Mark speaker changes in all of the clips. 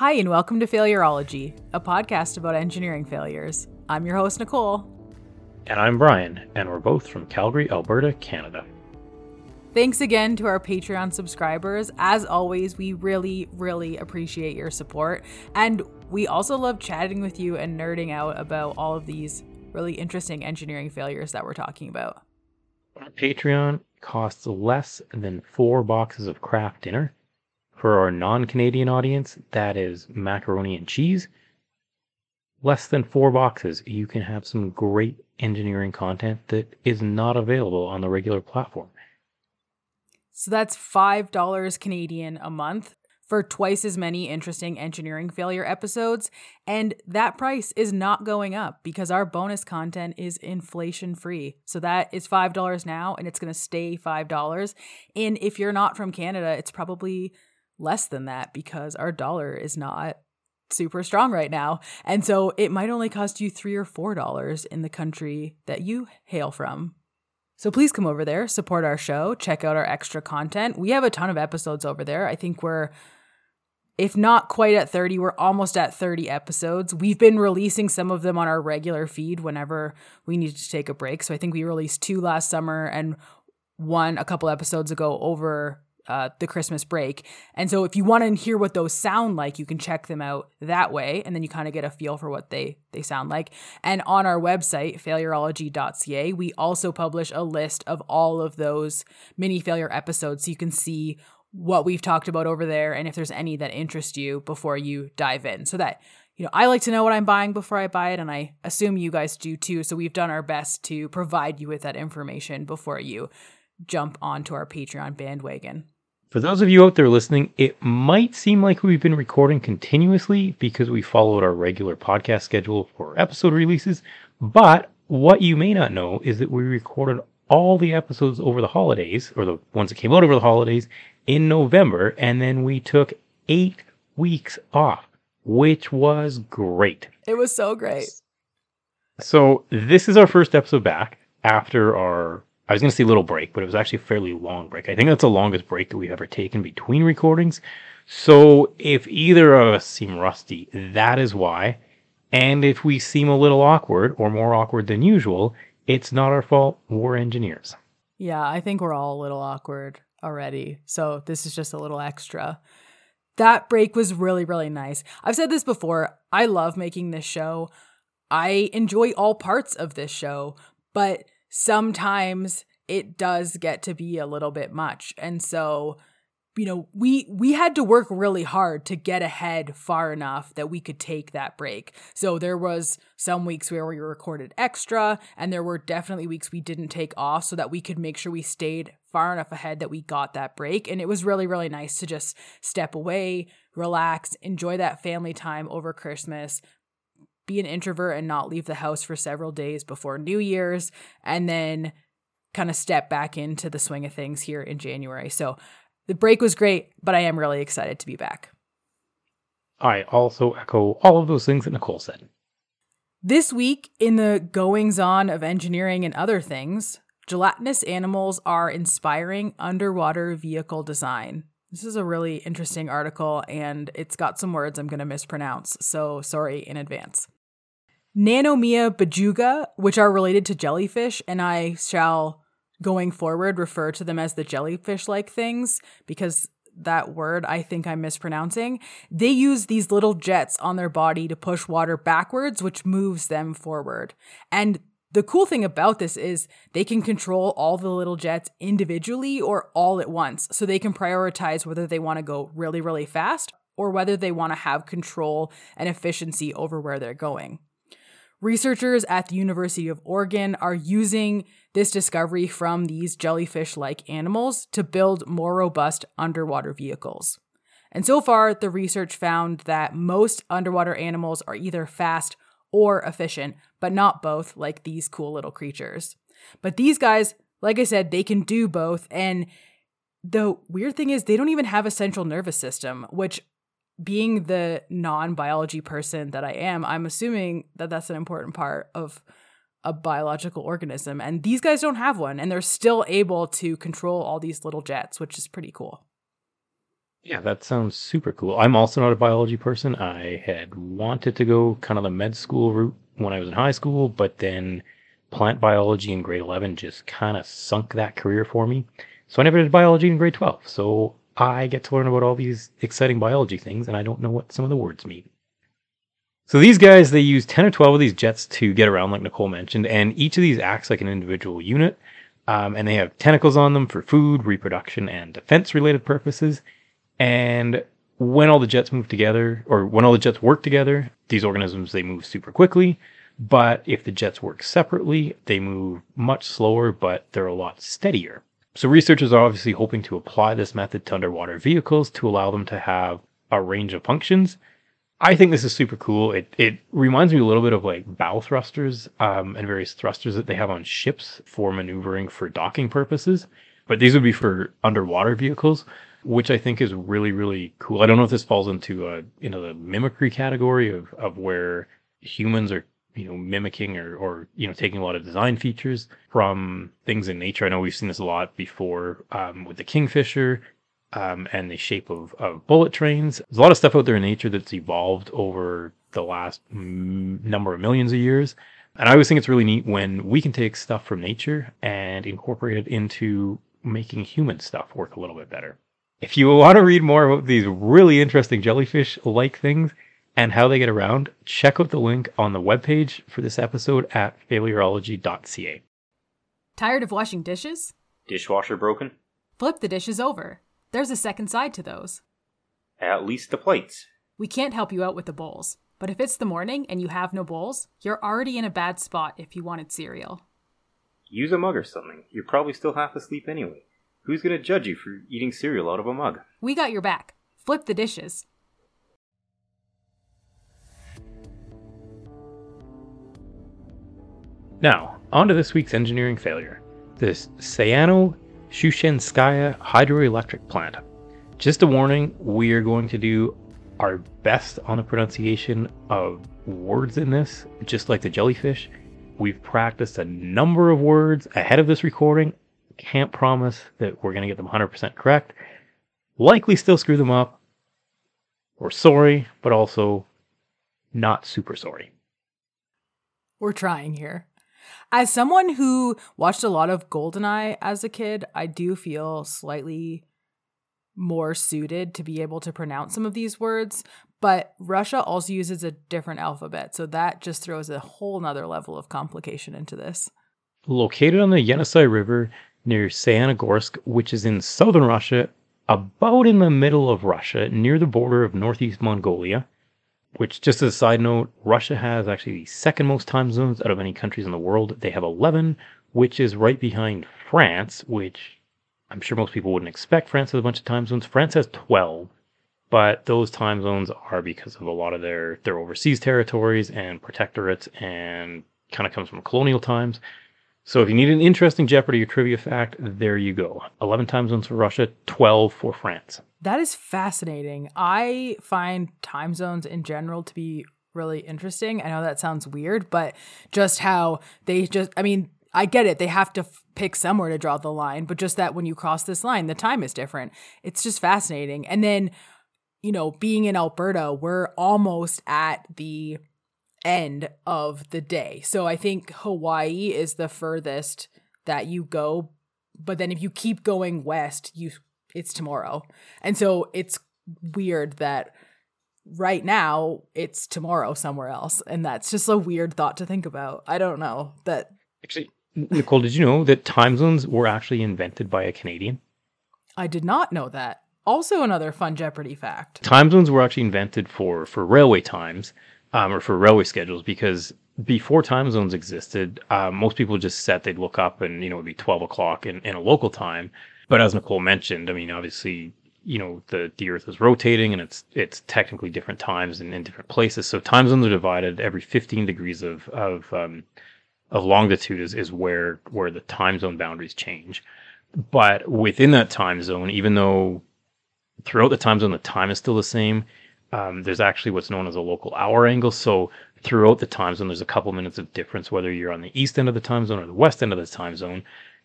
Speaker 1: Hi, and welcome to Failurology, a podcast about engineering failures. I'm your host, Nicole.
Speaker 2: And I'm Brian, and we're both from Calgary, Alberta, Canada.
Speaker 1: Thanks again to our Patreon subscribers. As always, we really, really appreciate your support. And we also love chatting with you and nerding out about all of these really interesting engineering failures that we're talking about.
Speaker 2: Our Patreon costs less than four boxes of Kraft dinner for our non Canadian audience, that is macaroni and cheese. Less than four boxes, you can have some great engineering content that is not available on the regular platform.
Speaker 1: So that's $5 Canadian a month for twice as many interesting engineering failure episodes. And that price is not going up because our bonus content is inflation free. So that is $5 now and it's going to stay $5. And if you're not from Canada, it's probably less than that because our dollar is not super strong right now. And so it might only cost you three or four dollars in the country that you hail from. So please come over there, support our show, check out our extra content. We have a ton of episodes over there. I think we're if not quite at 30, we're almost at 30 episodes. We've been releasing some of them on our regular feed whenever we needed to take a break. So I think we released two last summer and one a couple episodes ago over uh, the Christmas break. And so if you want to hear what those sound like, you can check them out that way, and then you kind of get a feel for what they they sound like. And on our website, failurology.ca, we also publish a list of all of those mini failure episodes, so you can see what we've talked about over there, and if there's any that interest you before you dive in, so that you know, I like to know what I'm buying before I buy it, and I assume you guys do too. So we've done our best to provide you with that information before you jump onto our Patreon bandwagon.
Speaker 2: For those of you out there listening, it might seem like we've been recording continuously because we followed our regular podcast schedule for episode releases. But what you may not know is that we recorded all the episodes over the holidays, or the ones that came out over the holidays, in November, and then we took eight weeks off, which was great.
Speaker 1: It was so great.
Speaker 2: So, this is our first episode back after our I was going to say little break, but it was actually a fairly long break. I think that's the longest break that we've ever taken between recordings. So if either of us seem rusty, that is why. And if we seem a little awkward or more awkward than usual, it's not our fault. We're engineers.
Speaker 1: Yeah, I think we're all a little awkward already. So this is just a little extra. That break was really, really nice. I've said this before. I love making this show. I enjoy all parts of this show, but sometimes it does get to be a little bit much. And so, you know, we we had to work really hard to get ahead far enough that we could take that break. So there was some weeks where we recorded extra and there were definitely weeks we didn't take off so that we could make sure we stayed far enough ahead that we got that break and it was really really nice to just step away, relax, enjoy that family time over Christmas, be an introvert and not leave the house for several days before New Year's, and then kind of step back into the swing of things here in January. So the break was great, but I am really excited to be back.
Speaker 2: I also echo all of those things that Nicole said.
Speaker 1: This week, in the goings on of engineering and other things, gelatinous animals are inspiring underwater vehicle design. This is a really interesting article, and it's got some words I'm going to mispronounce, so sorry in advance. Nanomia bijuga, which are related to jellyfish, and I shall going forward refer to them as the jellyfish like things because that word I think I'm mispronouncing. They use these little jets on their body to push water backwards, which moves them forward. And the cool thing about this is they can control all the little jets individually or all at once. So they can prioritize whether they want to go really, really fast or whether they want to have control and efficiency over where they're going. Researchers at the University of Oregon are using this discovery from these jellyfish like animals to build more robust underwater vehicles. And so far, the research found that most underwater animals are either fast or efficient, but not both, like these cool little creatures. But these guys, like I said, they can do both. And the weird thing is, they don't even have a central nervous system, which being the non-biology person that I am, I'm assuming that that's an important part of a biological organism and these guys don't have one and they're still able to control all these little jets, which is pretty cool.
Speaker 2: Yeah, that sounds super cool. I'm also not a biology person. I had wanted to go kind of the med school route when I was in high school, but then plant biology in grade 11 just kind of sunk that career for me. So I never did biology in grade 12. So I get to learn about all these exciting biology things, and I don't know what some of the words mean. So these guys, they use 10 or 12 of these jets to get around, like Nicole mentioned, and each of these acts like an individual unit. Um, and they have tentacles on them for food, reproduction, and defense related purposes. And when all the jets move together, or when all the jets work together, these organisms they move super quickly. But if the jets work separately, they move much slower, but they're a lot steadier. So researchers are obviously hoping to apply this method to underwater vehicles to allow them to have a range of functions. I think this is super cool. It it reminds me a little bit of like bow thrusters um, and various thrusters that they have on ships for maneuvering for docking purposes. But these would be for underwater vehicles, which I think is really really cool. I don't know if this falls into a you know the mimicry category of of where humans are you know mimicking or or you know taking a lot of design features from things in nature. I know we've seen this a lot before um, with the kingfisher um, and the shape of, of bullet trains. There's a lot of stuff out there in nature that's evolved over the last m- number of millions of years. And I always think it's really neat when we can take stuff from nature and incorporate it into making human stuff work a little bit better. If you want to read more about these really interesting jellyfish like things and how they get around, check out the link on the webpage for this episode at failurology.ca.
Speaker 1: Tired of washing dishes?
Speaker 3: Dishwasher broken?
Speaker 1: Flip the dishes over. There's a second side to those.
Speaker 3: At least the plates.
Speaker 1: We can't help you out with the bowls, but if it's the morning and you have no bowls, you're already in a bad spot if you wanted cereal.
Speaker 3: Use a mug or something. You're probably still half asleep anyway. Who's gonna judge you for eating cereal out of a mug?
Speaker 1: We got your back. Flip the dishes.
Speaker 2: Now, on to this week's engineering failure. This Sayano Shushenskaya hydroelectric plant. Just a warning, we are going to do our best on the pronunciation of words in this, just like the jellyfish. We've practiced a number of words ahead of this recording. Can't promise that we're going to get them 100% correct. Likely still screw them up. We're sorry, but also not super sorry.
Speaker 1: We're trying here. As someone who watched a lot of Goldeneye as a kid, I do feel slightly more suited to be able to pronounce some of these words. But Russia also uses a different alphabet, so that just throws a whole nother level of complication into this.
Speaker 2: Located on the Yenisei River near Sayanogorsk, which is in southern Russia, about in the middle of Russia, near the border of northeast Mongolia, which, just as a side note, Russia has actually the second most time zones out of any countries in the world. They have 11, which is right behind France, which I'm sure most people wouldn't expect France has a bunch of time zones. France has 12, but those time zones are because of a lot of their, their overseas territories and protectorates and kind of comes from colonial times. So if you need an interesting Jeopardy or trivia fact, there you go. 11 time zones for Russia, 12 for France.
Speaker 1: That is fascinating. I find time zones in general to be really interesting. I know that sounds weird, but just how they just, I mean, I get it. They have to f- pick somewhere to draw the line, but just that when you cross this line, the time is different. It's just fascinating. And then, you know, being in Alberta, we're almost at the end of the day. So I think Hawaii is the furthest that you go, but then if you keep going west, you it's tomorrow. And so it's weird that right now it's tomorrow somewhere else and that's just a weird thought to think about. I don't know. That
Speaker 2: Actually, Nicole, did you know that time zones were actually invented by a Canadian?
Speaker 1: I did not know that. Also another fun Jeopardy fact.
Speaker 2: Time zones were actually invented for for railway times um, or for railway schedules because before time zones existed, um, most people just set they'd look up and you know it'd be twelve o'clock in, in a local time. But as Nicole mentioned, I mean obviously you know the the Earth is rotating and it's it's technically different times and in different places. So time zones are divided every fifteen degrees of of um, of longitude is, is where where the time zone boundaries change. But within that time zone, even though throughout the time zone the time is still the same, um, there's actually what's known as a local hour angle. So throughout the time zone, there's a couple minutes of difference whether you're on the east end of the time zone or the west end of the time zone.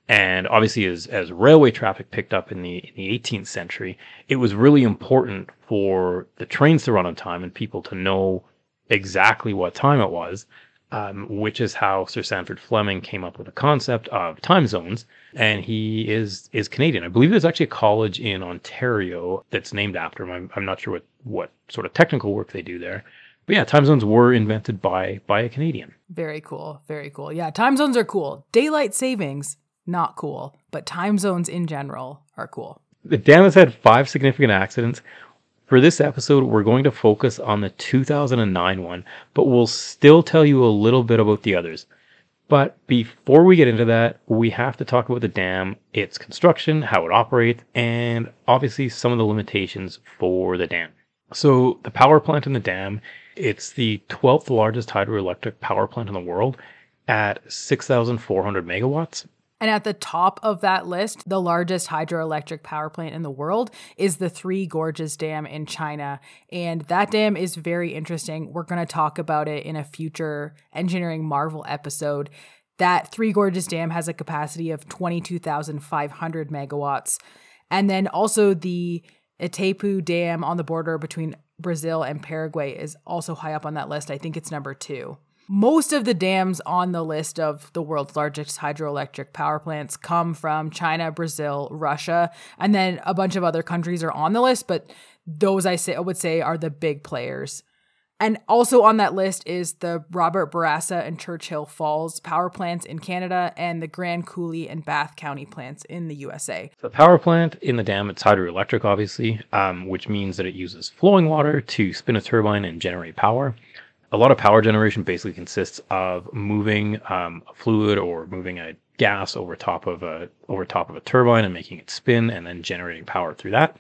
Speaker 2: And obviously, as, as railway traffic picked up in the, in the 18th century, it was really important for the trains to run on time and people to know exactly what time it was, um, which is how Sir Sandford Fleming came up with the concept of time zones. And he is is Canadian. I believe there's actually a college in Ontario that's named after him. I'm, I'm not sure what, what sort of technical work they do there. But yeah, time zones were invented by by a Canadian.
Speaker 1: Very cool. Very cool. Yeah, time zones are cool. Daylight savings, not cool. But time zones in general are cool.
Speaker 2: The dam has had five significant accidents. For this episode, we're going to focus on the 2009 one, but we'll still tell you a little bit about the others. But before we get into that, we have to talk about the dam, its construction, how it operates, and obviously some of the limitations for the dam. So, the power plant in the dam, it's the 12th largest hydroelectric power plant in the world at 6,400 megawatts.
Speaker 1: And at the top of that list, the largest hydroelectric power plant in the world is the Three Gorges Dam in China. And that dam is very interesting. We're going to talk about it in a future Engineering Marvel episode. That Three Gorges Dam has a capacity of 22,500 megawatts. And then also the Itaipu Dam on the border between Brazil and Paraguay is also high up on that list. I think it's number two. Most of the dams on the list of the world's largest hydroelectric power plants come from China, Brazil, Russia, and then a bunch of other countries are on the list, but those I say I would say are the big players. And also on that list is the Robert Bourassa and Churchill Falls power plants in Canada and the Grand Coulee and Bath County plants in the USA.
Speaker 2: The power plant in the dam, it's hydroelectric, obviously, um, which means that it uses flowing water to spin a turbine and generate power. A lot of power generation basically consists of moving um, a fluid or moving a gas over top of a over top of a turbine and making it spin and then generating power through that.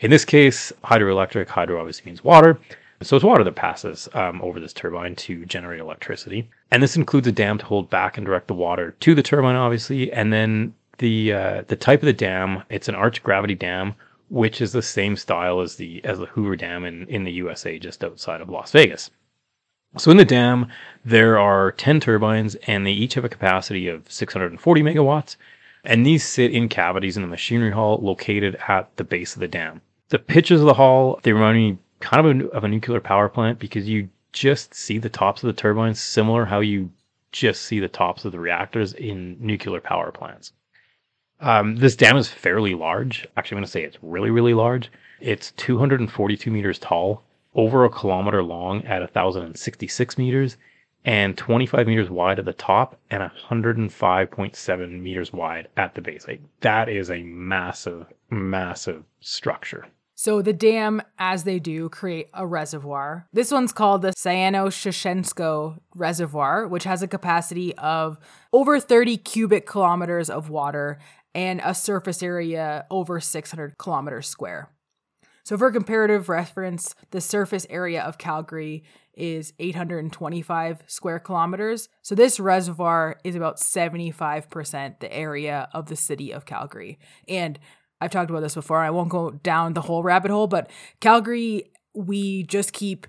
Speaker 2: In this case, hydroelectric, hydro obviously means water. So it's water that passes um, over this turbine to generate electricity. And this includes a dam to hold back and direct the water to the turbine, obviously. And then the uh, the type of the dam, it's an arch gravity dam, which is the same style as the as the Hoover Dam in, in the USA, just outside of Las Vegas. So in the dam, there are 10 turbines, and they each have a capacity of 640 megawatts. And these sit in cavities in the machinery hall located at the base of the dam. The pitches of the hall, they remind me kind of a, of a nuclear power plant because you just see the tops of the turbines similar how you just see the tops of the reactors in nuclear power plants. Um, this dam is fairly large. Actually, I'm going to say it's really, really large. It's 242 meters tall, over a kilometer long at 1,066 meters, and 25 meters wide at the top, and 105.7 meters wide at the base. Like, that is a massive, massive structure.
Speaker 1: So the dam, as they do, create a reservoir. This one's called the Sayano-Shushensko Reservoir, which has a capacity of over 30 cubic kilometers of water and a surface area over 600 kilometers square. So for comparative reference, the surface area of Calgary is 825 square kilometers. So this reservoir is about 75% the area of the city of Calgary. And I've talked about this before. I won't go down the whole rabbit hole, but Calgary, we just keep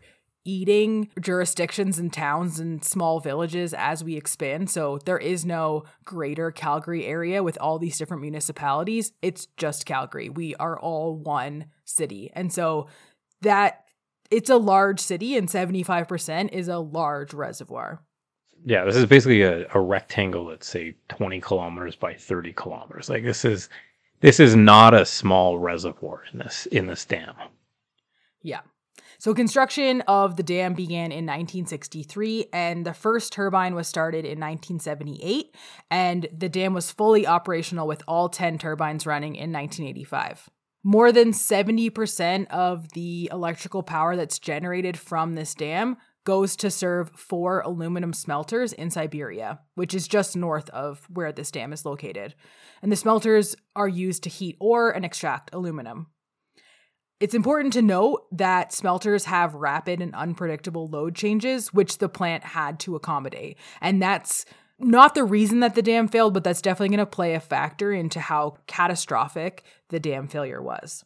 Speaker 1: eating jurisdictions and towns and small villages as we expand. So there is no greater Calgary area with all these different municipalities. It's just Calgary. We are all one city. And so that it's a large city and 75% is a large reservoir.
Speaker 2: Yeah, this is basically a, a rectangle that's say 20 kilometers by 30 kilometers. Like this is this is not a small reservoir in this in this dam.
Speaker 1: Yeah. So construction of the dam began in 1963 and the first turbine was started in 1978 and the dam was fully operational with all 10 turbines running in 1985. More than 70% of the electrical power that's generated from this dam goes to serve four aluminum smelters in Siberia, which is just north of where this dam is located. And the smelters are used to heat ore and extract aluminum. It's important to note that smelters have rapid and unpredictable load changes, which the plant had to accommodate. And that's not the reason that the dam failed, but that's definitely going to play a factor into how catastrophic the dam failure was.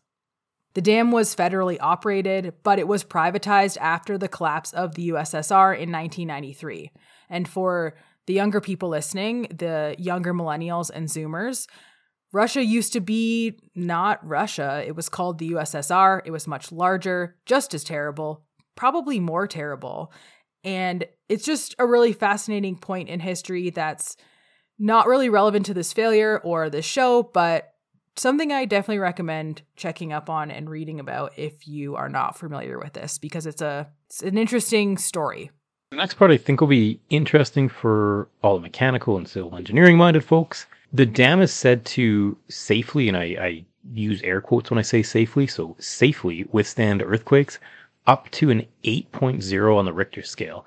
Speaker 1: The dam was federally operated, but it was privatized after the collapse of the USSR in 1993. And for the younger people listening, the younger millennials and Zoomers, Russia used to be not Russia. It was called the USSR. It was much larger, just as terrible, probably more terrible. And it's just a really fascinating point in history that's not really relevant to this failure or this show, but something I definitely recommend checking up on and reading about if you are not familiar with this because it's a it's an interesting story.
Speaker 2: The next part I think will be interesting for all the mechanical and civil engineering minded folks. The dam is said to safely, and I, I use air quotes when I say safely, so safely withstand earthquakes up to an 8.0 on the Richter scale.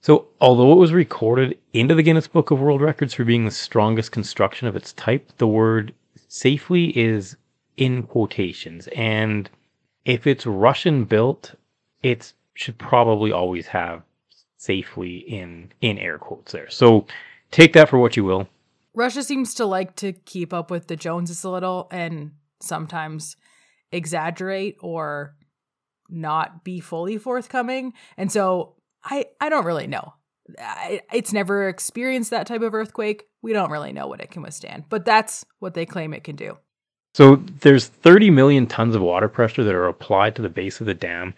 Speaker 2: So, although it was recorded into the Guinness Book of World Records for being the strongest construction of its type, the word safely is in quotations. And if it's Russian built, it should probably always have safely in in air quotes there. So take that for what you will.
Speaker 1: Russia seems to like to keep up with the Joneses a little and sometimes exaggerate or not be fully forthcoming. And so I I don't really know. I, it's never experienced that type of earthquake. We don't really know what it can withstand, but that's what they claim it can do.
Speaker 2: So there's 30 million tons of water pressure that are applied to the base of the dam,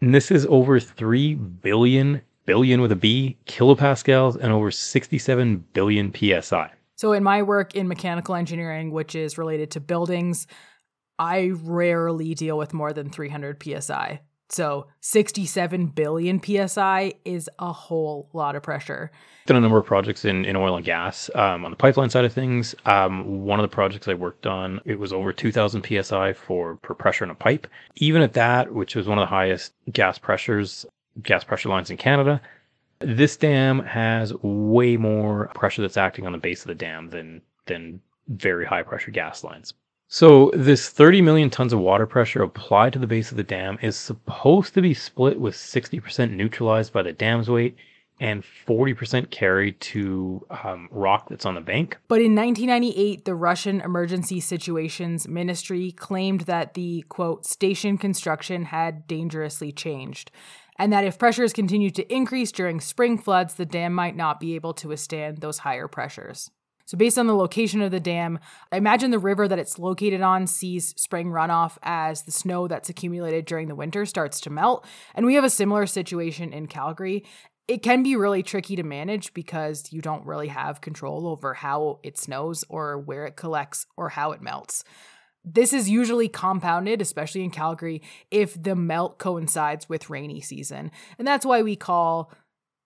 Speaker 2: and this is over 3 billion billion with a B kilopascals and over 67 billion psi.
Speaker 1: So, in my work in mechanical engineering, which is related to buildings, I rarely deal with more than 300 psi. So, 67 billion psi is a whole lot of pressure.
Speaker 2: Done a number of projects in, in oil and gas um, on the pipeline side of things. Um, one of the projects I worked on, it was over 2,000 psi for per pressure in a pipe. Even at that, which was one of the highest gas pressures, gas pressure lines in Canada, this dam has way more pressure that's acting on the base of the dam than than very high pressure gas lines. So this 30 million tons of water pressure applied to the base of the dam is supposed to be split with 60% neutralized by the dam's weight and 40% carried to um, rock that's on the bank.
Speaker 1: But in 1998, the Russian Emergency Situations Ministry claimed that the quote station construction had dangerously changed and that if pressures continue to increase during spring floods, the dam might not be able to withstand those higher pressures. So, based on the location of the dam, I imagine the river that it's located on sees spring runoff as the snow that's accumulated during the winter starts to melt. And we have a similar situation in Calgary. It can be really tricky to manage because you don't really have control over how it snows or where it collects or how it melts. This is usually compounded, especially in Calgary, if the melt coincides with rainy season. And that's why we call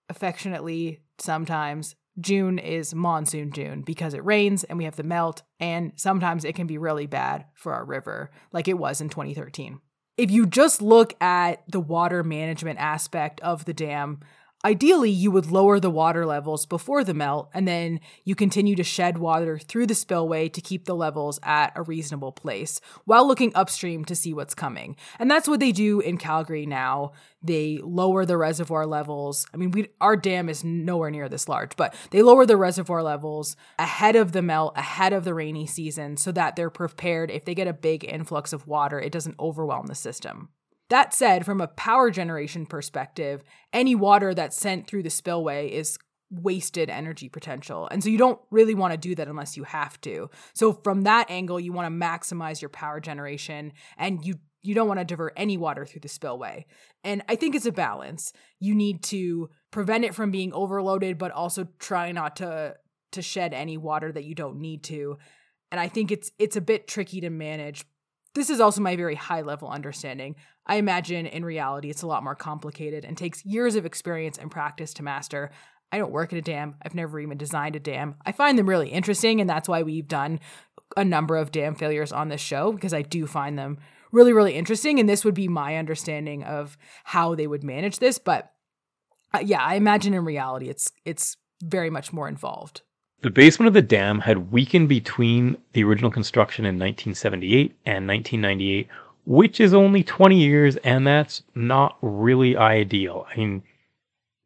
Speaker 1: affectionately sometimes June is monsoon June because it rains and we have the melt, and sometimes it can be really bad for our river, like it was in 2013. If you just look at the water management aspect of the dam, Ideally, you would lower the water levels before the melt, and then you continue to shed water through the spillway to keep the levels at a reasonable place while looking upstream to see what's coming. And that's what they do in Calgary now. They lower the reservoir levels. I mean, we our dam is nowhere near this large, but they lower the reservoir levels ahead of the melt, ahead of the rainy season, so that they're prepared if they get a big influx of water, it doesn't overwhelm the system. That said, from a power generation perspective, any water that's sent through the spillway is wasted energy potential. And so you don't really want to do that unless you have to. So from that angle, you want to maximize your power generation and you you don't want to divert any water through the spillway. And I think it's a balance. You need to prevent it from being overloaded but also try not to to shed any water that you don't need to. And I think it's it's a bit tricky to manage. This is also my very high level understanding. I imagine in reality it's a lot more complicated and takes years of experience and practice to master. I don't work at a dam. I've never even designed a dam. I find them really interesting, and that's why we've done a number of dam failures on this show because I do find them really, really interesting. And this would be my understanding of how they would manage this. But uh, yeah, I imagine in reality it's it's very much more involved.
Speaker 2: The basement of the dam had weakened between the original construction in 1978 and 1998 which is only 20 years, and that's not really ideal. I mean,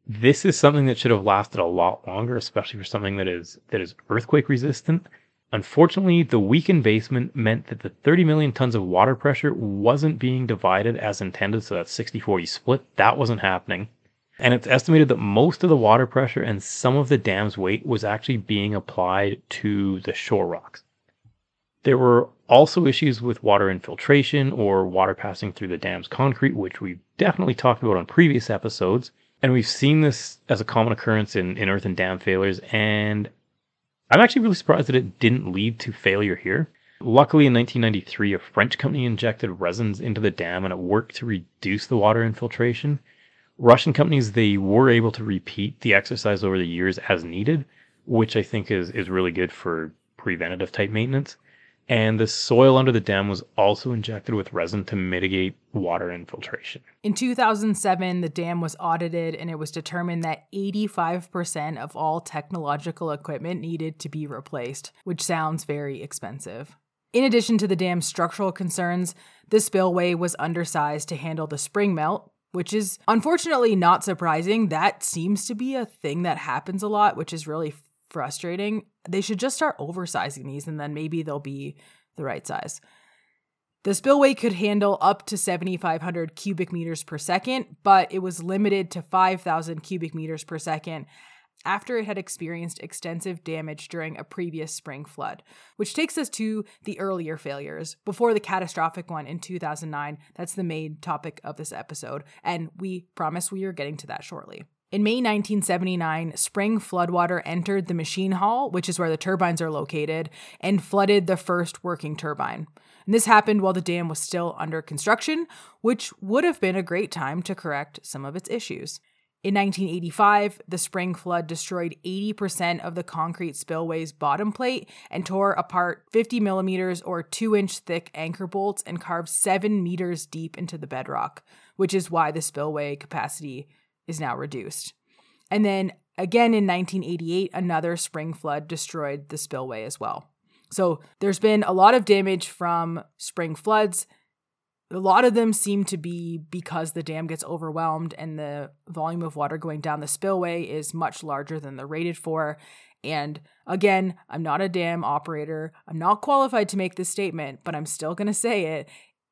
Speaker 2: this is something that should have lasted a lot longer, especially for something that is that is earthquake resistant. Unfortunately, the weakened basement meant that the 30 million tons of water pressure wasn't being divided as intended, so that 60-40 split, that wasn't happening. And it's estimated that most of the water pressure and some of the dam's weight was actually being applied to the shore rocks. There were also issues with water infiltration or water passing through the dam's concrete, which we've definitely talked about on previous episodes. And we've seen this as a common occurrence in, in earth and dam failures. And I'm actually really surprised that it didn't lead to failure here. Luckily, in 1993, a French company injected resins into the dam and it worked to reduce the water infiltration. Russian companies, they were able to repeat the exercise over the years as needed, which I think is, is really good for preventative type maintenance. And the soil under the dam was also injected with resin to mitigate water infiltration.
Speaker 1: In 2007, the dam was audited and it was determined that 85% of all technological equipment needed to be replaced, which sounds very expensive. In addition to the dam's structural concerns, the spillway was undersized to handle the spring melt, which is unfortunately not surprising. That seems to be a thing that happens a lot, which is really frustrating. They should just start oversizing these and then maybe they'll be the right size. The spillway could handle up to 7,500 cubic meters per second, but it was limited to 5,000 cubic meters per second after it had experienced extensive damage during a previous spring flood, which takes us to the earlier failures before the catastrophic one in 2009. That's the main topic of this episode, and we promise we are getting to that shortly. In May 1979, spring floodwater entered the machine hall, which is where the turbines are located, and flooded the first working turbine. And this happened while the dam was still under construction, which would have been a great time to correct some of its issues. In 1985, the spring flood destroyed 80% of the concrete spillway's bottom plate and tore apart 50 millimeters or 2 inch thick anchor bolts and carved 7 meters deep into the bedrock, which is why the spillway capacity is now reduced. And then again in 1988, another spring flood destroyed the spillway as well. So there's been a lot of damage from spring floods. A lot of them seem to be because the dam gets overwhelmed and the volume of water going down the spillway is much larger than they're rated for. And again, I'm not a dam operator. I'm not qualified to make this statement, but I'm still going to say it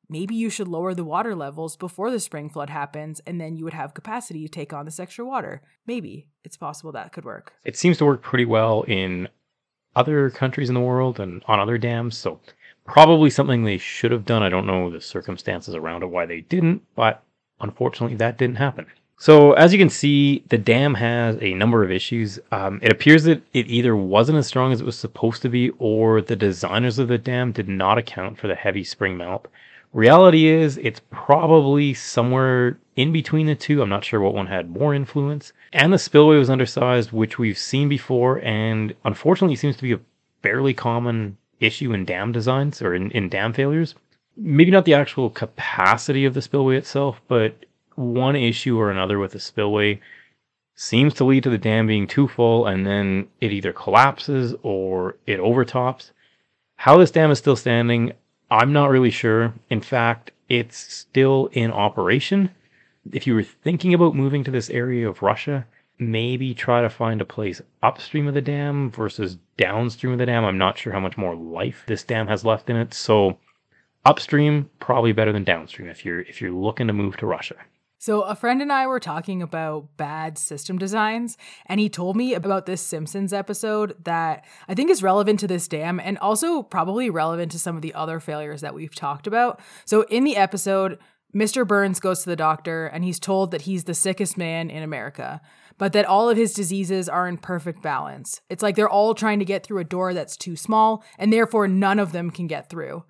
Speaker 1: maybe you should lower the water levels before the spring flood happens and then you would have capacity to take on this extra water. Maybe it's possible that could work.
Speaker 2: It seems to work pretty well in other countries in the world and on other dams, so probably something they should have done. I don't know the circumstances around it why they didn't, but unfortunately that didn't happen. So as you can see, the dam has a number of issues. Um, it appears that it either wasn't as strong as it was supposed to be, or the designers of the dam did not account for the heavy spring melt Reality is, it's probably somewhere in between the two. I'm not sure what one had more influence. And the spillway was undersized, which we've seen before, and unfortunately seems to be a fairly common issue in dam designs or in, in dam failures. Maybe not the actual capacity of the spillway itself, but one issue or another with the spillway seems to lead to the dam being too full and then it either collapses or it overtops. How this dam is still standing, I'm not really sure. In fact, it's still in operation. If you were thinking about moving to this area of Russia, maybe try to find a place upstream of the dam versus downstream of the dam. I'm not sure how much more life this dam has left in it. So upstream probably better than downstream if you're if you're looking to move to Russia.
Speaker 1: So, a friend and I were talking about bad system designs, and he told me about this Simpsons episode that I think is relevant to this dam and also probably relevant to some of the other failures that we've talked about. So, in the episode, Mr. Burns goes to the doctor and he's told that he's the sickest man in America, but that all of his diseases are in perfect balance. It's like they're all trying to get through a door that's too small, and therefore none of them can get through.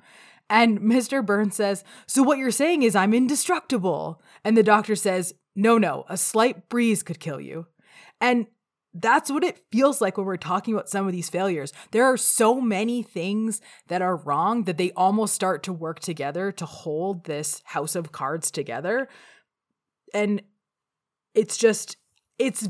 Speaker 1: And Mr. Burns says, So what you're saying is I'm indestructible. And the doctor says, No, no, a slight breeze could kill you. And that's what it feels like when we're talking about some of these failures. There are so many things that are wrong that they almost start to work together to hold this house of cards together. And it's just, it's,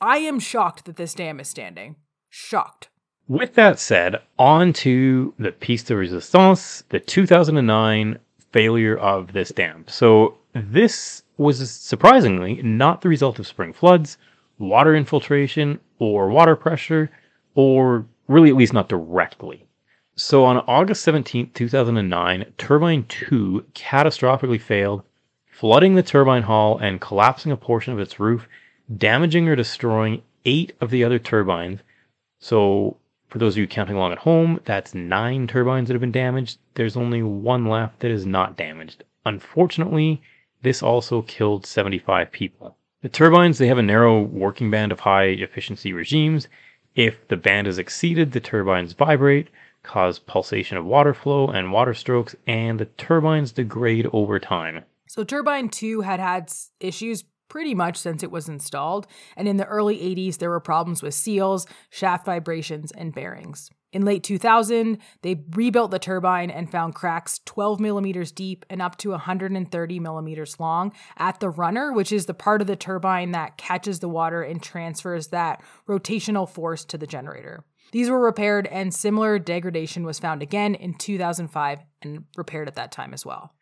Speaker 1: I am shocked that this dam is standing. Shocked.
Speaker 2: With that said, on to the piece de resistance, the 2009 failure of this dam. So, this was surprisingly not the result of spring floods, water infiltration, or water pressure, or really at least not directly. So, on August 17, 2009, Turbine 2 catastrophically failed, flooding the turbine hall and collapsing a portion of its roof damaging or destroying eight of the other turbines. So, for those of you counting along at home, that's nine turbines that have been damaged. There's only one left that is not damaged. Unfortunately, this also killed 75 people. The turbines, they have a narrow working band of high efficiency regimes. If the band is exceeded, the turbines vibrate, cause pulsation of water flow and water strokes, and the turbines degrade over time.
Speaker 1: So, Turbine 2 had had issues pretty much since it was installed, and in the early 80s, there were problems with seals, shaft vibrations, and bearings. In late 2000, they rebuilt the turbine and found cracks 12 millimeters deep and up to 130 millimeters long at the runner, which is the part of the turbine that catches the water and transfers that rotational force to the generator. These were repaired, and similar degradation was found again in 2005 and repaired at that time as well.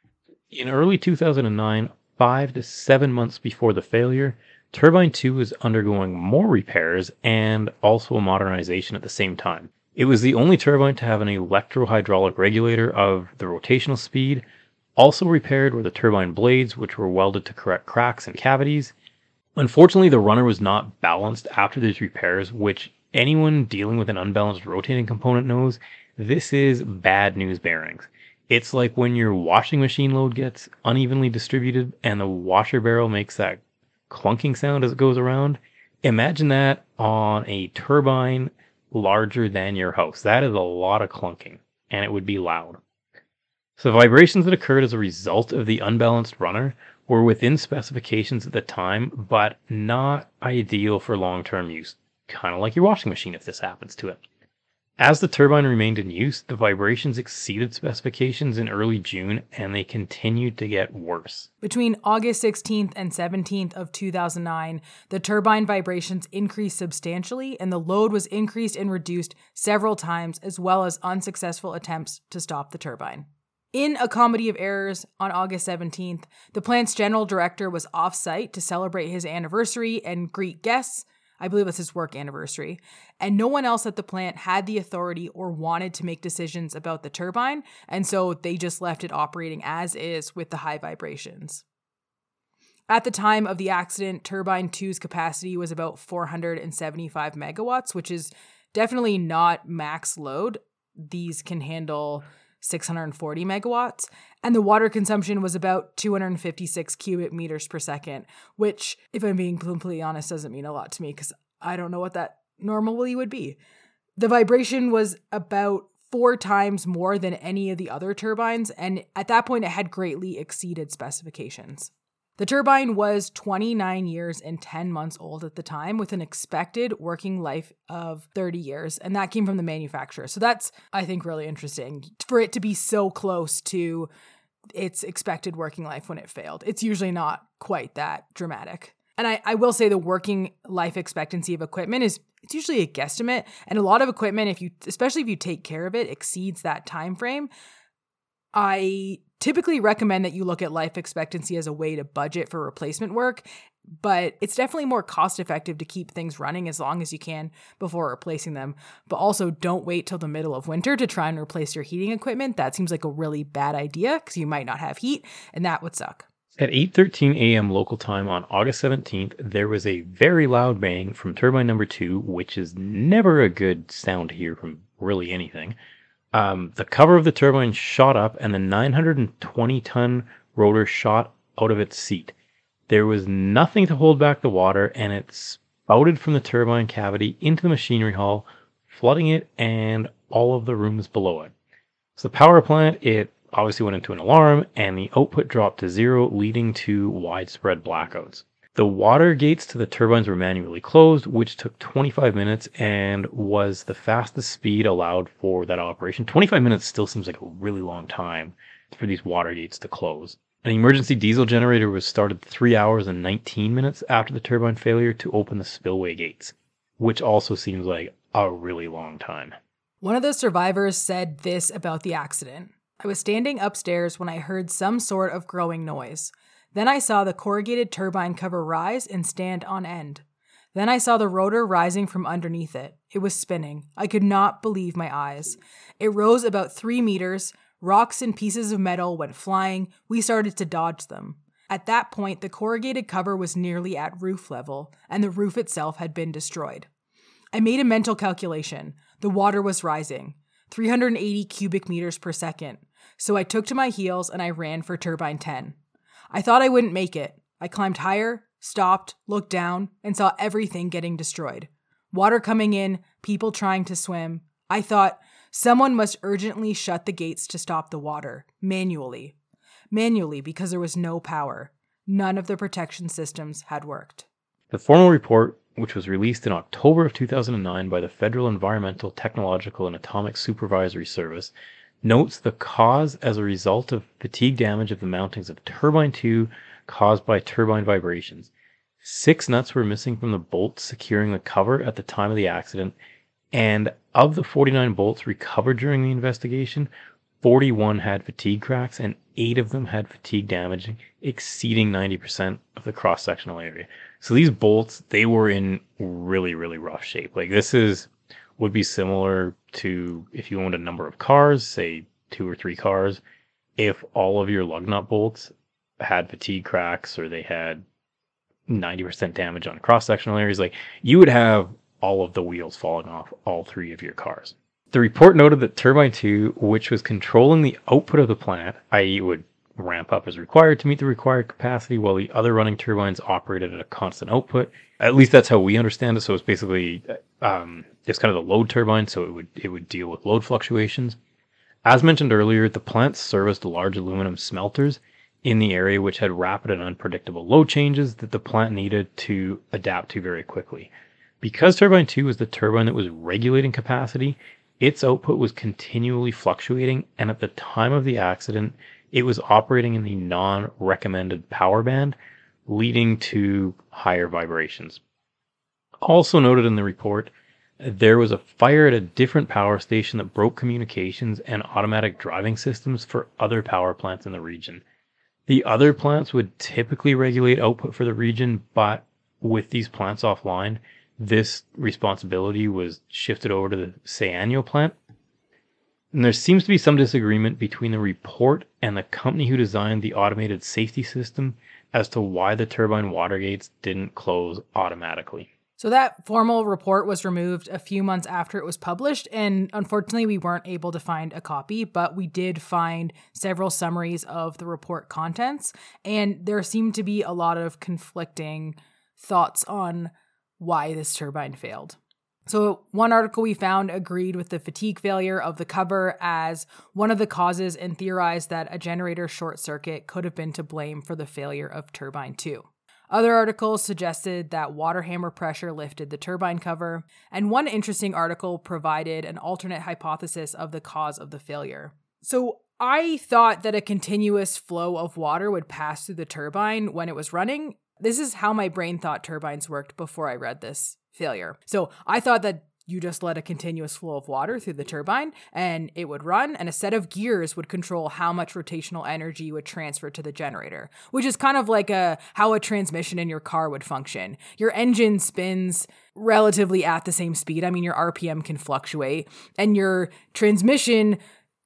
Speaker 2: In early 2009, five to seven months before the failure, Turbine 2 was undergoing more repairs and also a modernization at the same time. It was the only turbine to have an electro-hydraulic regulator of the rotational speed. Also repaired were the turbine blades, which were welded to correct cracks and cavities. Unfortunately, the runner was not balanced after these repairs, which anyone dealing with an unbalanced rotating component knows this is bad news bearings. It's like when your washing machine load gets unevenly distributed and the washer barrel makes that clunking sound as it goes around. Imagine that on a turbine larger than your house. That is a lot of clunking, and it would be loud. So, the vibrations that occurred as a result of the unbalanced runner were within specifications at the time, but not ideal for long term use. Kind of like your washing machine if this happens to it. As the turbine remained in use, the vibrations exceeded specifications in early June and they continued to get worse.
Speaker 1: Between August 16th and 17th of 2009, the turbine vibrations increased substantially and the load was increased and reduced several times as well as unsuccessful attempts to stop the turbine. In a comedy of errors on August 17th, the plant's general director was off site to celebrate his anniversary and greet guests I believe it's his work anniversary. And no one else at the plant had the authority or wanted to make decisions about the turbine. And so they just left it operating as is with the high vibrations. At the time of the accident, Turbine 2's capacity was about 475 megawatts, which is definitely not max load. These can handle 640 megawatts, and the water consumption was about 256 cubic meters per second, which, if I'm being completely honest, doesn't mean a lot to me because I don't know what that normally would be. The vibration was about four times more than any of the other turbines, and at that point, it had greatly exceeded specifications. The turbine was 29 years and 10 months old at the time, with an expected working life of 30 years, and that came from the manufacturer. So that's, I think, really interesting for it to be so close to its expected working life when it failed. It's usually not quite that dramatic. And I, I will say the working life expectancy of equipment is it's usually a guesstimate, and a lot of equipment, if you especially if you take care of it, exceeds that time frame. I typically recommend that you look at life expectancy as a way to budget for replacement work, but it's definitely more cost effective to keep things running as long as you can before replacing them. But also don't wait till the middle of winter to try and replace your heating equipment. That seems like a really bad idea because you might not have heat and that would suck.
Speaker 2: At 8:13 a.m. local time on August 17th, there was a very loud bang from turbine number 2, which is never a good sound to hear from really anything. Um, the cover of the turbine shot up, and the 920 ton rotor shot out of its seat. There was nothing to hold back the water, and it spouted from the turbine cavity into the machinery hall, flooding it and all of the rooms below it. So the power plant, it obviously went into an alarm, and the output dropped to zero, leading to widespread blackouts. The water gates to the turbines were manually closed, which took 25 minutes and was the fastest speed allowed for that operation. 25 minutes still seems like a really long time for these water gates to close. An emergency diesel generator was started 3 hours and 19 minutes after the turbine failure to open the spillway gates, which also seems like a really long time.
Speaker 1: One of the survivors said this about the accident. I was standing upstairs when I heard some sort of growing noise. Then I saw the corrugated turbine cover rise and stand on end. Then I saw the rotor rising from underneath it. It was spinning. I could not believe my eyes. It rose about three meters. Rocks and pieces of metal went flying. We started to dodge them. At that point, the corrugated cover was nearly at roof level, and the roof itself had been destroyed. I made a mental calculation. The water was rising, 380 cubic meters per second. So I took to my heels and I ran for turbine 10. I thought I wouldn't make it. I climbed higher, stopped, looked down, and saw everything getting destroyed. Water coming in, people trying to swim. I thought, someone must urgently shut the gates to stop the water, manually. Manually, because there was no power. None of the protection systems had worked.
Speaker 2: The formal report, which was released in October of 2009 by the Federal Environmental, Technological, and Atomic Supervisory Service, notes the cause as a result of fatigue damage of the mountings of turbine 2 caused by turbine vibrations. Six nuts were missing from the bolts securing the cover at the time of the accident, and of the 49 bolts recovered during the investigation, 41 had fatigue cracks and 8 of them had fatigue damage exceeding 90% of the cross sectional area. So these bolts, they were in really, really rough shape. Like this is would be similar to if you owned a number of cars, say two or three cars, if all of your lug nut bolts had fatigue cracks or they had 90% damage on cross sectional areas, like you would have all of the wheels falling off all three of your cars. The report noted that turbine 2, which was controlling the output of the plant, i.e., would ramp up as required to meet the required capacity, while the other running turbines operated at a constant output. At least that's how we understand it. So it's basically um, it's kind of the load turbine, so it would it would deal with load fluctuations. As mentioned earlier, the plant serviced large aluminum smelters in the area which had rapid and unpredictable load changes that the plant needed to adapt to very quickly. Because turbine 2 was the turbine that was regulating capacity, its output was continually fluctuating, and at the time of the accident, it was operating in the non recommended power band, leading to higher vibrations. Also noted in the report, there was a fire at a different power station that broke communications and automatic driving systems for other power plants in the region. The other plants would typically regulate output for the region, but with these plants offline, this responsibility was shifted over to the Sayano plant. And there seems to be some disagreement between the report and the company who designed the automated safety system as to why the turbine water gates didn't close automatically.
Speaker 1: So that formal report was removed a few months after it was published, and unfortunately, we weren't able to find a copy, but we did find several summaries of the report contents, and there seemed to be a lot of conflicting thoughts on why this turbine failed. So, one article we found agreed with the fatigue failure of the cover as one of the causes and theorized that a generator short circuit could have been to blame for the failure of turbine 2. Other articles suggested that water hammer pressure lifted the turbine cover, and one interesting article provided an alternate hypothesis of the cause of the failure. So I thought that a continuous flow of water would pass through the turbine when it was running. This is how my brain thought turbines worked before I read this failure. So I thought that you just let a continuous flow of water through the turbine and it would run and a set of gears would control how much rotational energy would transfer to the generator which is kind of like a how a transmission in your car would function. Your engine spins relatively at the same speed. I mean your rpm can fluctuate and your transmission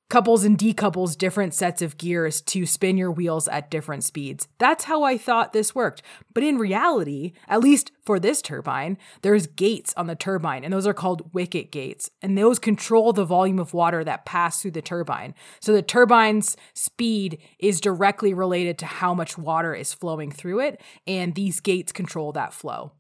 Speaker 1: couples and decouples different sets of gears to spin your wheels at different speeds. That's how I thought this worked. But in reality, at least for this turbine, there's gates on the turbine, and those are called wicket gates. And those control the volume of water that pass through the turbine. So the turbine's speed is directly related to how much water is flowing through it, and these gates control that flow.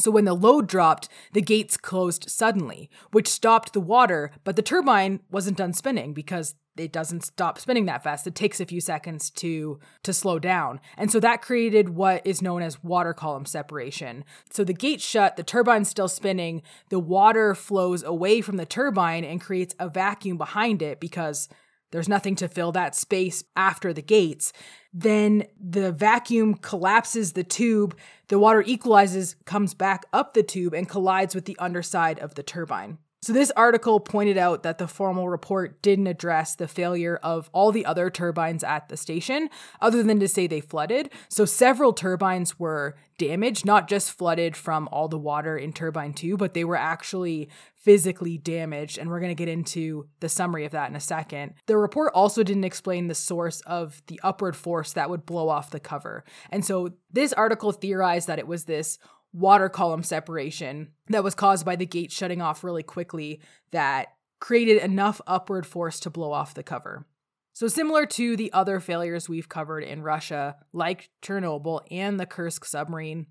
Speaker 1: So when the load dropped, the gates closed suddenly, which stopped the water, but the turbine wasn't done spinning because it doesn't stop spinning that fast. It takes a few seconds to to slow down. And so that created what is known as water column separation. So the gate shut, the turbine's still spinning, the water flows away from the turbine and creates a vacuum behind it because there's nothing to fill that space after the gates. Then the vacuum collapses the tube, the water equalizes, comes back up the tube, and collides with the underside of the turbine. So, this article pointed out that the formal report didn't address the failure of all the other turbines at the station, other than to say they flooded. So, several turbines were damaged, not just flooded from all the water in turbine two, but they were actually physically damaged. And we're going to get into the summary of that in a second. The report also didn't explain the source of the upward force that would blow off the cover. And so, this article theorized that it was this water column separation that was caused by the gate shutting off really quickly that created enough upward force to blow off the cover. So, similar to the other failures we've covered in Russia, like Chernobyl and the Kursk submarine,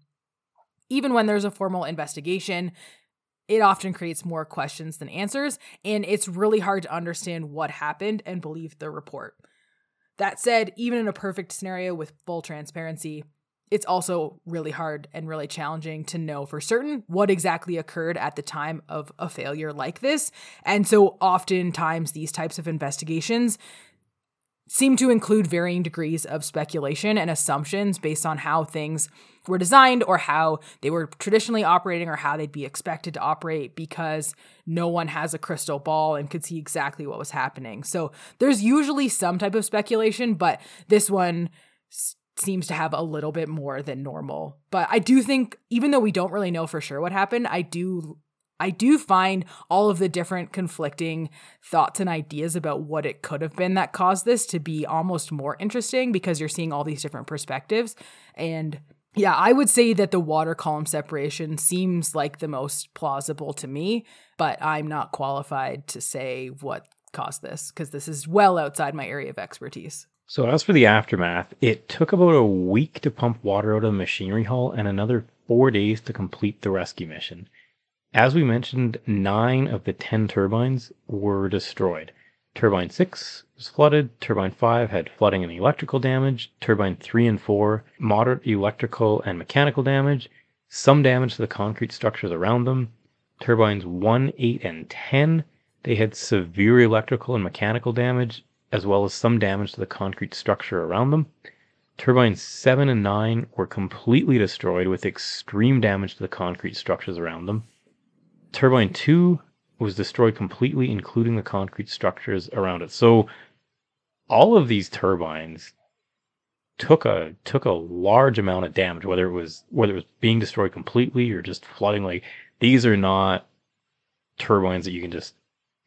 Speaker 1: even when there's a formal investigation, it often creates more questions than answers, and it's really hard to understand what happened and believe the report. That said, even in a perfect scenario with full transparency, it's also really hard and really challenging to know for certain what exactly occurred at the time of a failure like this. And so oftentimes these types of investigations seem to include varying degrees of speculation and assumptions based on how things were designed or how they were traditionally operating or how they'd be expected to operate because no one has a crystal ball and could see exactly what was happening. So there's usually some type of speculation, but this one seems to have a little bit more than normal. But I do think even though we don't really know for sure what happened, I do I do find all of the different conflicting thoughts and ideas about what it could have been that caused this to be almost more interesting because you're seeing all these different perspectives and yeah, I would say that the water column separation seems like the most plausible to me, but I'm not qualified to say what caused this because this is well outside my area of expertise.
Speaker 2: So, as for the aftermath, it took about a week to pump water out of the machinery hull and another four days to complete the rescue mission. As we mentioned, nine of the 10 turbines were destroyed. Turbine 6 was flooded, Turbine 5 had flooding and electrical damage, Turbine 3 and 4 moderate electrical and mechanical damage, some damage to the concrete structures around them. Turbines 1, 8, and 10 they had severe electrical and mechanical damage, as well as some damage to the concrete structure around them. Turbines 7 and 9 were completely destroyed with extreme damage to the concrete structures around them. Turbine 2 was destroyed completely, including the concrete structures around it. So all of these turbines took a took a large amount of damage, whether it was whether it was being destroyed completely or just flooding. Like these are not turbines that you can just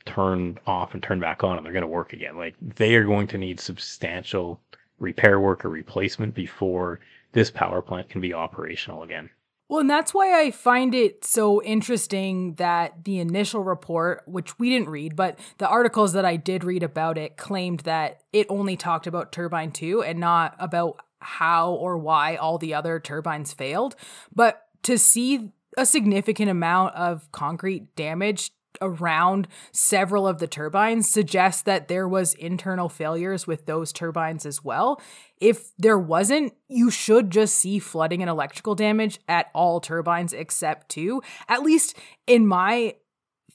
Speaker 2: turn off and turn back on and they're going to work again. Like they are going to need substantial repair work or replacement before this power plant can be operational again.
Speaker 1: Well, and that's why I find it so interesting that the initial report, which we didn't read, but the articles that I did read about it claimed that it only talked about turbine 2 and not about how or why all the other turbines failed. But to see a significant amount of concrete damage around several of the turbines suggests that there was internal failures with those turbines as well. If there wasn't, you should just see flooding and electrical damage at all turbines except two. At least in my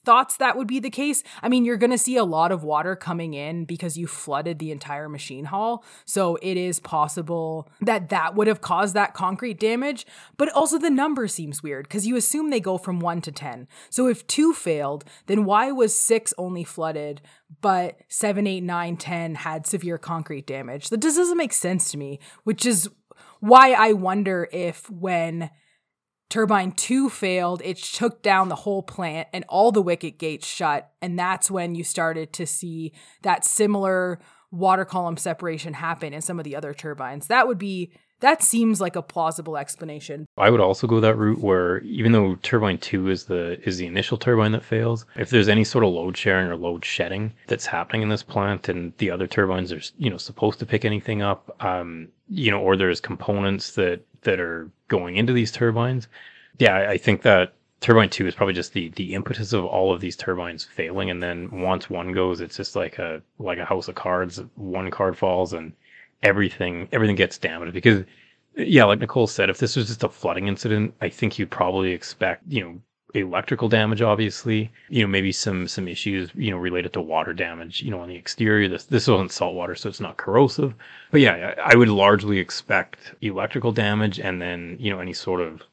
Speaker 1: thoughts that would be the case. I mean, you're going to see a lot of water coming in because you flooded the entire machine hall. So it is possible that that would have caused that concrete damage. But also, the number seems weird because you assume they go from one to 10. So if two failed, then why was six only flooded, but seven, eight, nine, 10 had severe concrete damage? That just doesn't make sense to me, which is why I wonder if when Turbine 2 failed, it took down the whole plant and all the wicket gates shut. And that's when you started to see that similar water column separation happen in some of the other turbines. That would be that seems like a plausible explanation.
Speaker 2: I would also go that route where even though turbine 2 is the is the initial turbine that fails, if there's any sort of load sharing or load shedding that's happening in this plant and the other turbines are, you know, supposed to pick anything up, um, you know, or there's components that that are going into these turbines. Yeah, I, think that turbine two is probably just the the impetus of all of these turbines failing, and then once one goes, it's just like a like a house of cards. One card falls, and everything everything gets damaged because. Yeah, like Nicole said, if this was just a flooding incident, I think you'd probably expect, you know, electrical damage obviously you know maybe some some issues you know related to water damage you know on the exterior this this wasn't salt water so it's not corrosive but yeah I, would largely expect electrical damage and then you know any sort of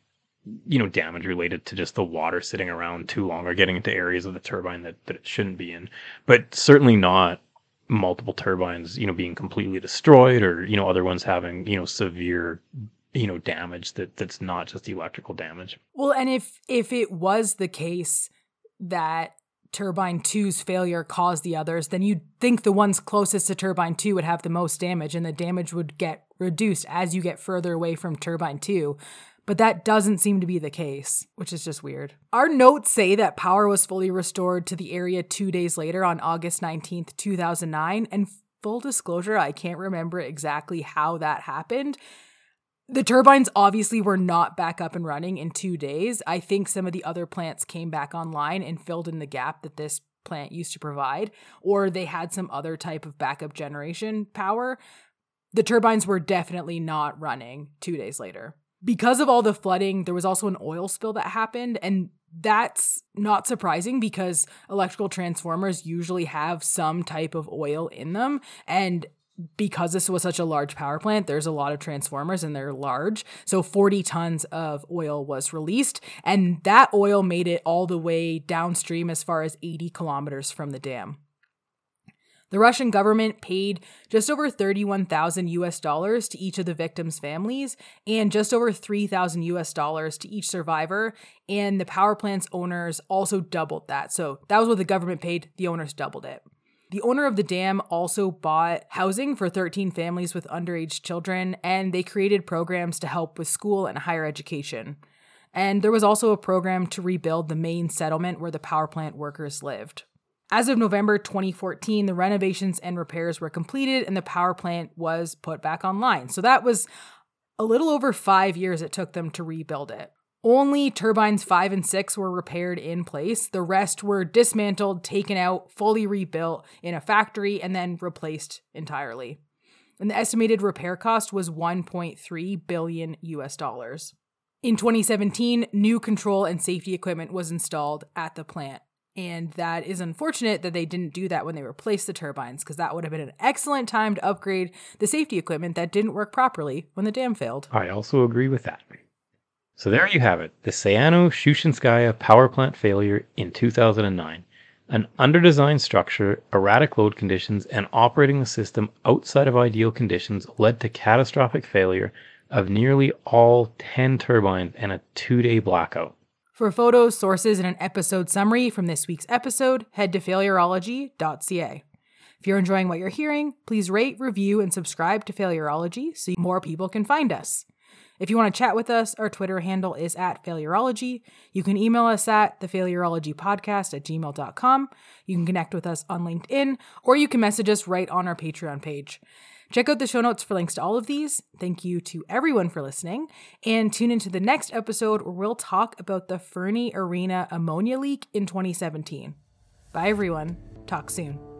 Speaker 2: you know, damage related to just the water sitting around too long or getting into areas of the turbine that, that it shouldn't be in. But certainly not multiple turbines, you know, being completely destroyed or, you know, other ones having, you know, severe you know damage that that's not just electrical damage
Speaker 1: well and if if it was the case that turbine 2's failure caused the others then you'd think the ones closest to turbine 2 would have the most damage and the damage would get reduced as you get further away from turbine 2 but that doesn't seem to be the case, which is just weird. Our notes say that power was fully restored to the area two days later on August 19th, 2009. And full disclosure, I can't remember exactly how that happened. The turbines obviously were not back up and running in two days. I think some of the other plants came back online and filled in the gap that this plant used to provide, or they had some other type of backup generation power. The turbines were definitely not running two days later because of all the flooding, there was also an oil spill that happened. And that's not surprising because electrical transformers usually have some type of oil in them. And because this was such a large power plant, there's a lot of transformers and they're large. So 40 tons of oil was released, and that oil made it all the way downstream as far as 80 kilometers from the dam. The Russian government paid just over 31,000 US dollars to each of the victims' families and just over 3,000 US dollars to each survivor, and the power plant's owners also doubled that. So that was what the government paid, the owners doubled it. The owner of the dam also bought housing for 13 families with underage children, and they created programs to help with school and higher education. And there was also a program to rebuild the main settlement where the power plant workers lived. As of November 2014, the renovations and repairs were completed and the power plant was put back online. So that was a little over five years it took them to rebuild it. Only turbines 5 and 6 were repaired in place. The rest were dismantled, taken out, fully rebuilt in a factory, and then replaced entirely. And the estimated repair cost was 1.3 billion US dollars. In 2017, new control and safety equipment was installed at the plant. And that is unfortunate that they didn't do that when they replaced the turbines, because that would have been an excellent time to upgrade the safety equipment that didn't work properly when the dam failed.
Speaker 2: I also agree with that. So there you have it the Sayano Shushenskaya power plant failure in 2009. An underdesigned structure, erratic load conditions, and operating the system outside of ideal conditions led to catastrophic failure of nearly all 10 turbines and a two day blackout.
Speaker 1: For photos, sources, and an episode summary from this week's episode, head to failurology.ca. If you're enjoying what you're hearing, please rate, review, and subscribe to Failurology so more people can find us. If you want to chat with us, our Twitter handle is at Failurology. You can email us at thefailurologypodcast at gmail.com. You can connect with us on LinkedIn, or you can message us right on our Patreon page. Check out the show notes for links to all of these. Thank you to everyone for listening. And tune into the next episode where we'll talk about the Fernie Arena ammonia leak in 2017. Bye, everyone. Talk soon.